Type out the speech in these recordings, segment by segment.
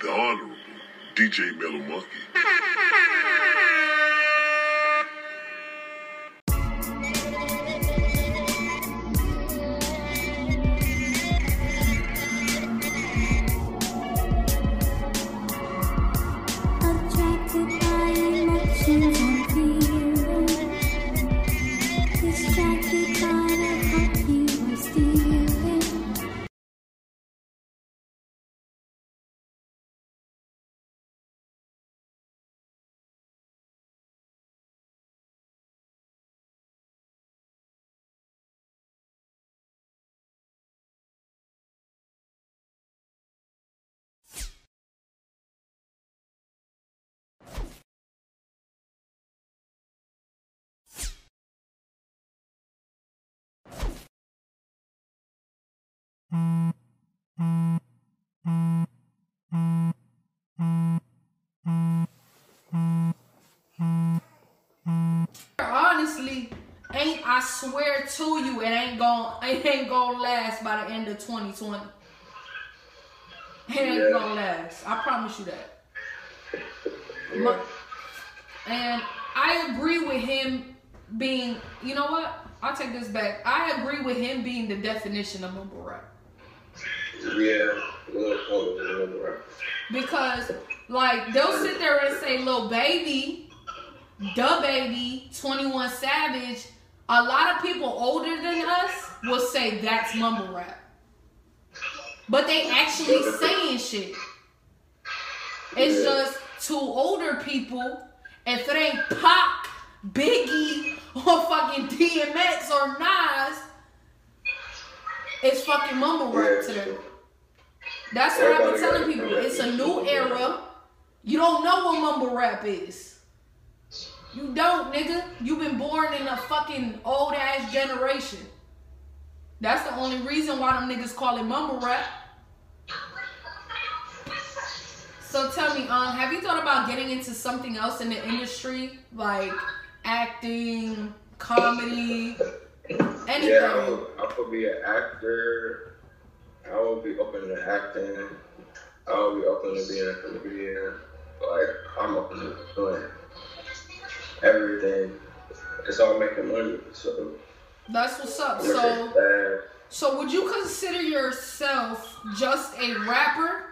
the Honorable DJ Mellow Monkey. honestly ain't I swear to you it ain't gon' it ain't gonna last by the end of 2020. It ain't Yeah. gonna last. I promise you that. And I agree with him being you know what? I'll take this back. I agree with him being the definition of mumble rap. Yeah, we'll call it another rap. Because like they'll sit there and say Lil Baby, DaBaby, 21 Savage. A lot of people older than us will say that's mumble rap. But they actually saying shit. It's Yeah. just to older people, if it ain't Pac, Biggie, or fucking DMX or Nas, it's fucking mumble rap to them. That's what I've been telling people. It's a new era. You don't know what mumble rap is. You don't, nigga. You've been born in a fucking old ass generation. That's the only reason why them niggas call it mumble rap. So tell me, um, have you thought about getting into something else in the industry, like acting, comedy, anything? Yeah, I I could be an actor. I will be open to acting. I will be open to being a comedian. Like, I'm open to doing everything. It's all making money, so That's what's up. So. So would you consider yourself just a rapper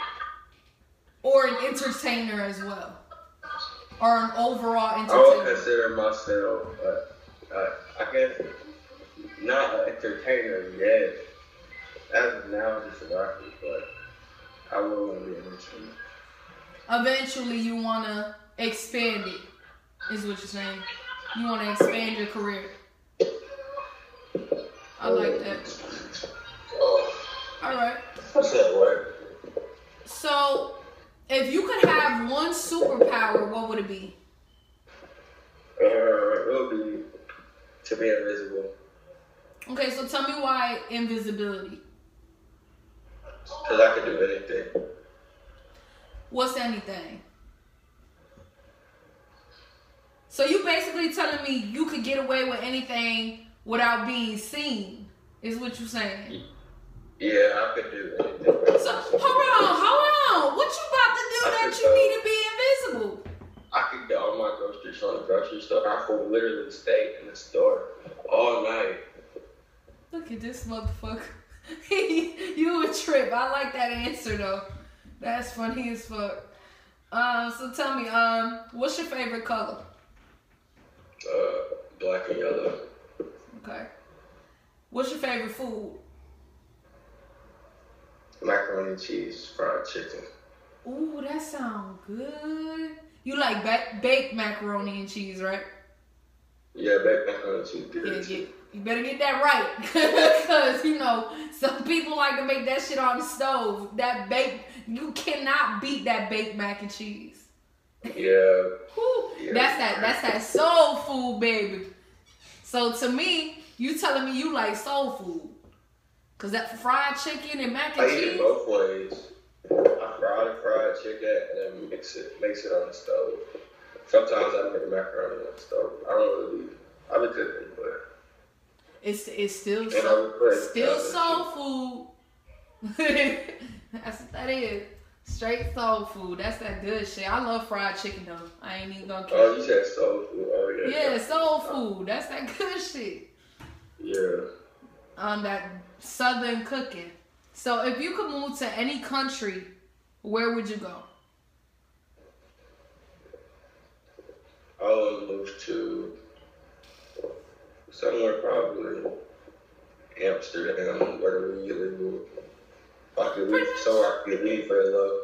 or an entertainer as well? Or an overall entertainer? I would consider myself, uh, uh, I guess, not an entertainer yet. As of now, just a rapper, but I will want to be an entertainer. Eventually you wanna expand it, is what you're saying. You wanna expand your career. I like that. Oh, Alright. What's that word? So if you could have one superpower, what would it be? Uh, it would be to be invisible. Okay, so tell me why invisibility. Because I could do anything. What's anything? So you basically telling me you could get away with anything without being seen? Is what you're saying? Yeah, I could do anything. So hold on, hold on. What you about to do that you need to be invisible? I could get all my groceries from the grocery store. I could literally stay in the store all night. Look at this motherfucker. you a trip. I like that answer though. That's funny as fuck. Um, so tell me, um, what's your favorite color? Uh, black and yellow. Okay. What's your favorite food? Macaroni and cheese, fried chicken. Ooh, that sounds good. You like ba- baked macaroni and cheese, right? Yeah, baked macaroni and cheese. Yeah, yeah. You better get that right, cause you know some people like to make that shit on the stove. That baked, you cannot beat that baked mac and cheese. Yeah. Yeah. that's that. That's that soul food, baby. So to me, you telling me you like soul food, cause that fried chicken and mac and I and eat it cheese. both ways. I fry the fried chicken and then mix it, mix it on the stove. Sometimes I make macaroni on the stove. I don't really, I be cooking, but It's it's still And I soul, would put still soul food. That's what that is. Straight soul food. That's that good shit. I love fried chicken though. I ain't even gonna oh, care. you said soul food. Oh yeah. Yeah, soul food. That's that good shit. Yeah. Um, that southern cooking. So if you could move to any country, where would you go? I would move to somewhere probably Amsterdam, where we illegal. I could leave, so I could leave for low.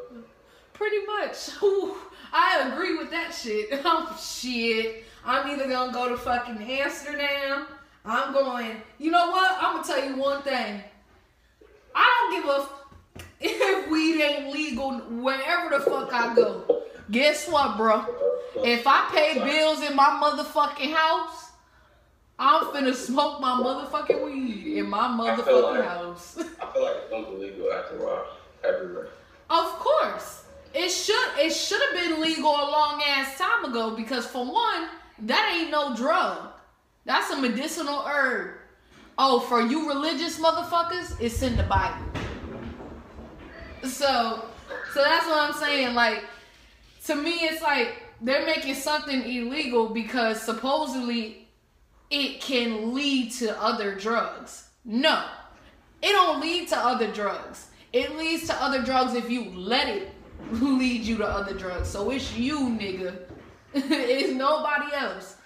Pretty much. Ooh, I agree with that shit. Oh shit. I'm either gonna go to fucking Amsterdam. I'm going. You know what? I'm gonna tell you one thing. I don't give a f- if weed ain't legal wherever the fuck I go. Guess what, bro? If I pay bills in my motherfucking house, I'm finna smoke my motherfucking weed in my I motherfucking like- house. I feel like it's illegal after a while, everywhere. Of course. It should it should have been legal a long ass time ago because for one, that ain't no drug. That's a medicinal herb. Oh, for you religious motherfuckers, it's in the Bible. So so that's what I'm saying. Like to me it's like they're making something illegal because supposedly it can lead to other drugs. No. It don't lead to other drugs. It leads to other drugs if you let it lead you to other drugs. So it's you, nigga. it's nobody else.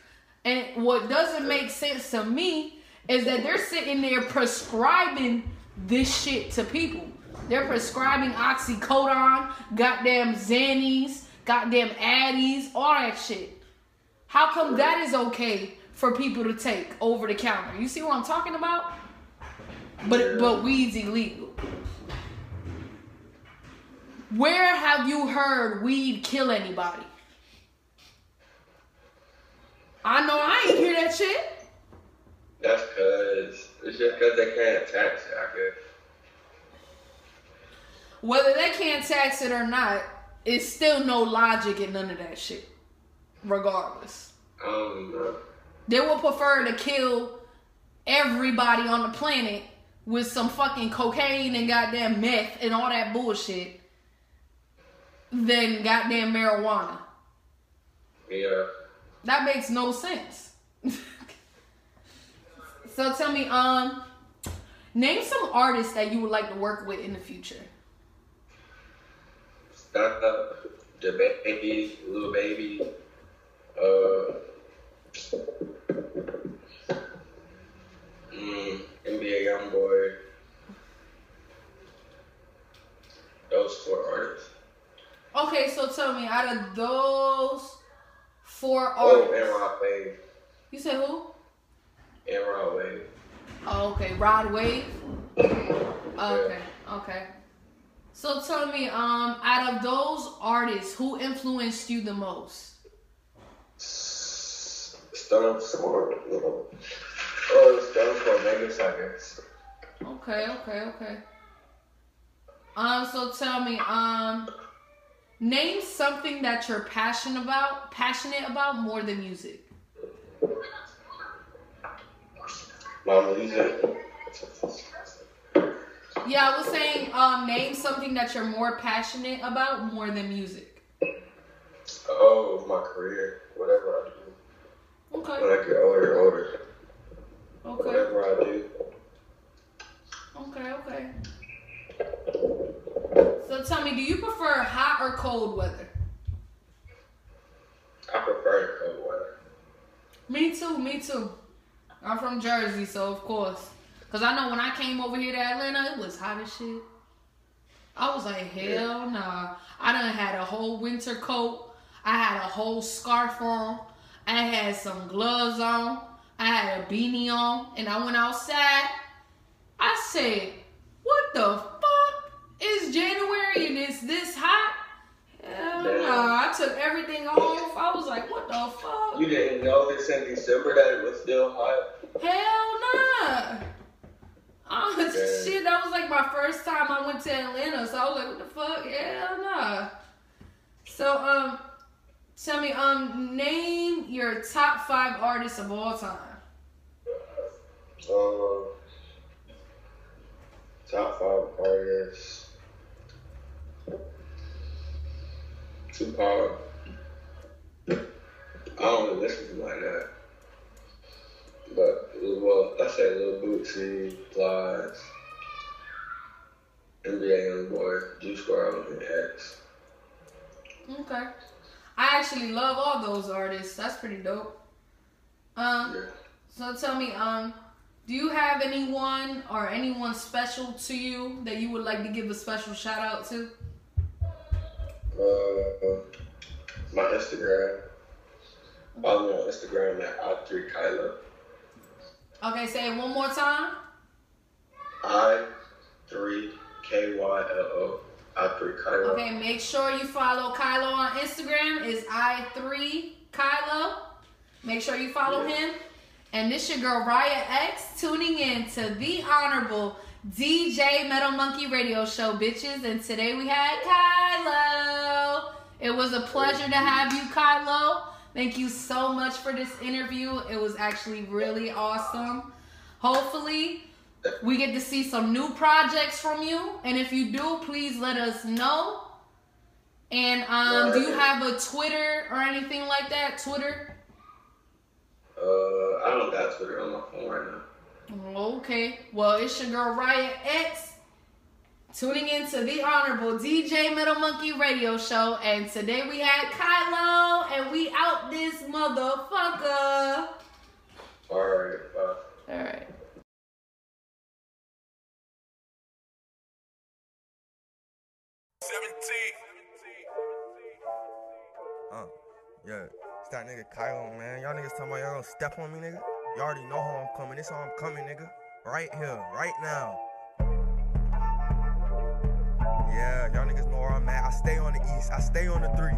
And what doesn't make sense to me is that they're sitting there prescribing this shit to people. They're prescribing oxycodone, goddamn Xannies, goddamn Addies, all that shit. How come that is okay for people to take over the counter? You see what I'm talking about? But but weed's illegal. Where have you heard weed kill anybody? I know I ain't hear that shit. That's cause it's just cause they can't tax it. I guess. Whether they can't tax it or not, it's still no logic in none of that shit. Regardless. I don't know. They would prefer to kill everybody on the planet with some fucking cocaine and goddamn meth and all that bullshit than goddamn marijuana. Yeah. That makes no sense. so tell me, um, name some artists that you would like to work with in the future. Up, the baby, Lil Baby, uh, NBA YoungBoy. Those four artists. Okay, so tell me, out of those four artists, and Rod Wave. you said who? And Rod Wave. Oh, okay, Rod Wave. Okay, okay. So tell me, um, out of those artists, who influenced you the most? Stone for oh, Stone Vegas, I guess. Okay, okay, okay. Um, so tell me, um, Name something that you're passionate about, passionate about more than music. My music. Yeah, I was saying, um, name something that you're more passionate about more than music. Oh, my career. Whatever I do. When Okay. I get older, older. Okay. Whatever I do. Okay. Okay. So tell me, do you prefer hot or cold weather? I prefer cold weather. Me too. Me too. I'm from Jersey, so of course. Cause I know when I came over here to Atlanta, it was hot as shit. I was like, hell nah. I done had a whole winter coat. I had a whole scarf on. I had some gloves on. I had a beanie on. And I went outside. I said, what the fuck? It's January and it's this hot? Hell no, nah. I took everything off. I was like, what the fuck? You didn't know this in December that it was still hot? Hell nah. Oh, Yeah. shit, that was like my first time I went to Atlanta, so I was like, what the fuck? Hell nah. So, um, tell me, um, name your top five artists of all time. Um, top five artists. Tupac. I don't really listen to like that. But, well, I say Lil Boosie, Plies, NBA Youngboy, Juice WRLD, and X. Okay. I actually love all those artists. That's pretty dope. Um, Yeah. so tell me, um, do you have anyone or anyone special to you that you would like to give a special shout out to? Uh, my Instagram. Follow me on Instagram at I3 Kylo. Okay, say it one more time. I three K Y L O. I three Kylo. Okay, make sure you follow Kylo on Instagram. Is I3 Kylo. Make sure you follow Yeah. him. And this your girl Riah X tuning in to the honorable DJ Metal Monkey Radio Show, bitches. And today we had Kylo. It was a pleasure to have you, Kylo. Thank you so much for this interview. It was actually really awesome. Hopefully, we get to see some new projects from you. And if you do, please let us know. And um, do you have a Twitter or anything like that? Twitter? Uh, I don't got Twitter on my phone right now. Okay. Well, it's your girl Riah X tuning in to the Honorable DJ Metal Monkey Radio Show. And today we had Kylo, and we out this motherfucker. All right. Bye. All right. Uh, yeah. It's that nigga Kylo, man. Y'all niggas talking about y'all gonna step on me, nigga? Y'all already know how I'm coming. This how I'm coming, nigga. Right here, right now. Yeah, y'all niggas know where I'm at. I stay on the east. I stay on the three.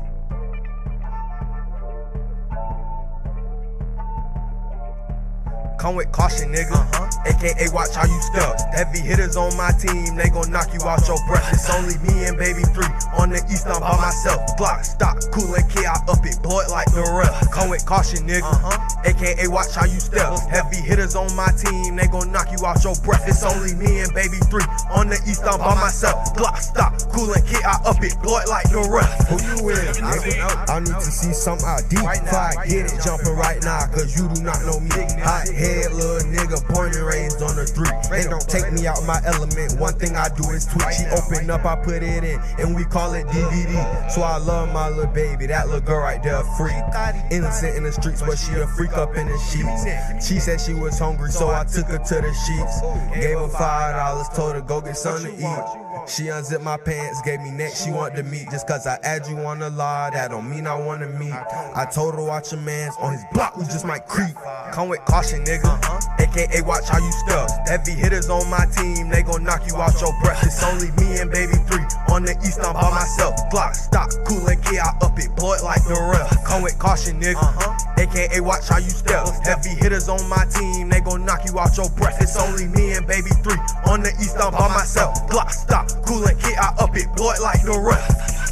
Come with caution, nigga. Uh-huh. AKA, watch how you step. Heavy hitters on my team, they gon' knock you out your breath. It's only me and baby three on the east, I'm by myself. Block, stop, cool and kid, I up it, blow it like the ref. Come with caution, nigga. Uh-huh. AKA, watch how you step. Heavy hitters on my team, they gon' knock you out your breath. It's only me and baby three on the east, I'm by myself. Block, stop, cool and kid, I up it, blow it like the ref. Who you with, nigga? I need to see some ID. If I get it, jumping right now, cause you do not know me. Hot head, little nigga, born and raised on the three. They don't take me out my element. One thing I do is tweet. She open up, I put it in, and we call it DVD. So I love my little baby, that little girl right there, a freak. Innocent in the streets, but she a freak up in the sheets. She said she was hungry, so I took her to the sheets. Gave her five dollars, told her go get something to eat. She unzipped my pants, gave me neck, she want to meet. Just cause I add you on the law, that don't mean I wanna meet. I told her watch a man's on his block, we just might creep. Come with caution, nigga. Uh-huh. AKA watch how you step. Heavy hitters on my team, they gon' knock you out your breath. It's only me and baby three. On the east, I'm by myself. Glock, stop, cool and kid, I up it, blow it like the ref. Come with caution, nigga. Uh-huh. AKA watch how you step. Heavy hitters on my team, they gon' knock you out your breath. It's only me and baby three. On the east, I'm by myself. Glock, stop, cool and kid, I up it, blow it like the ref.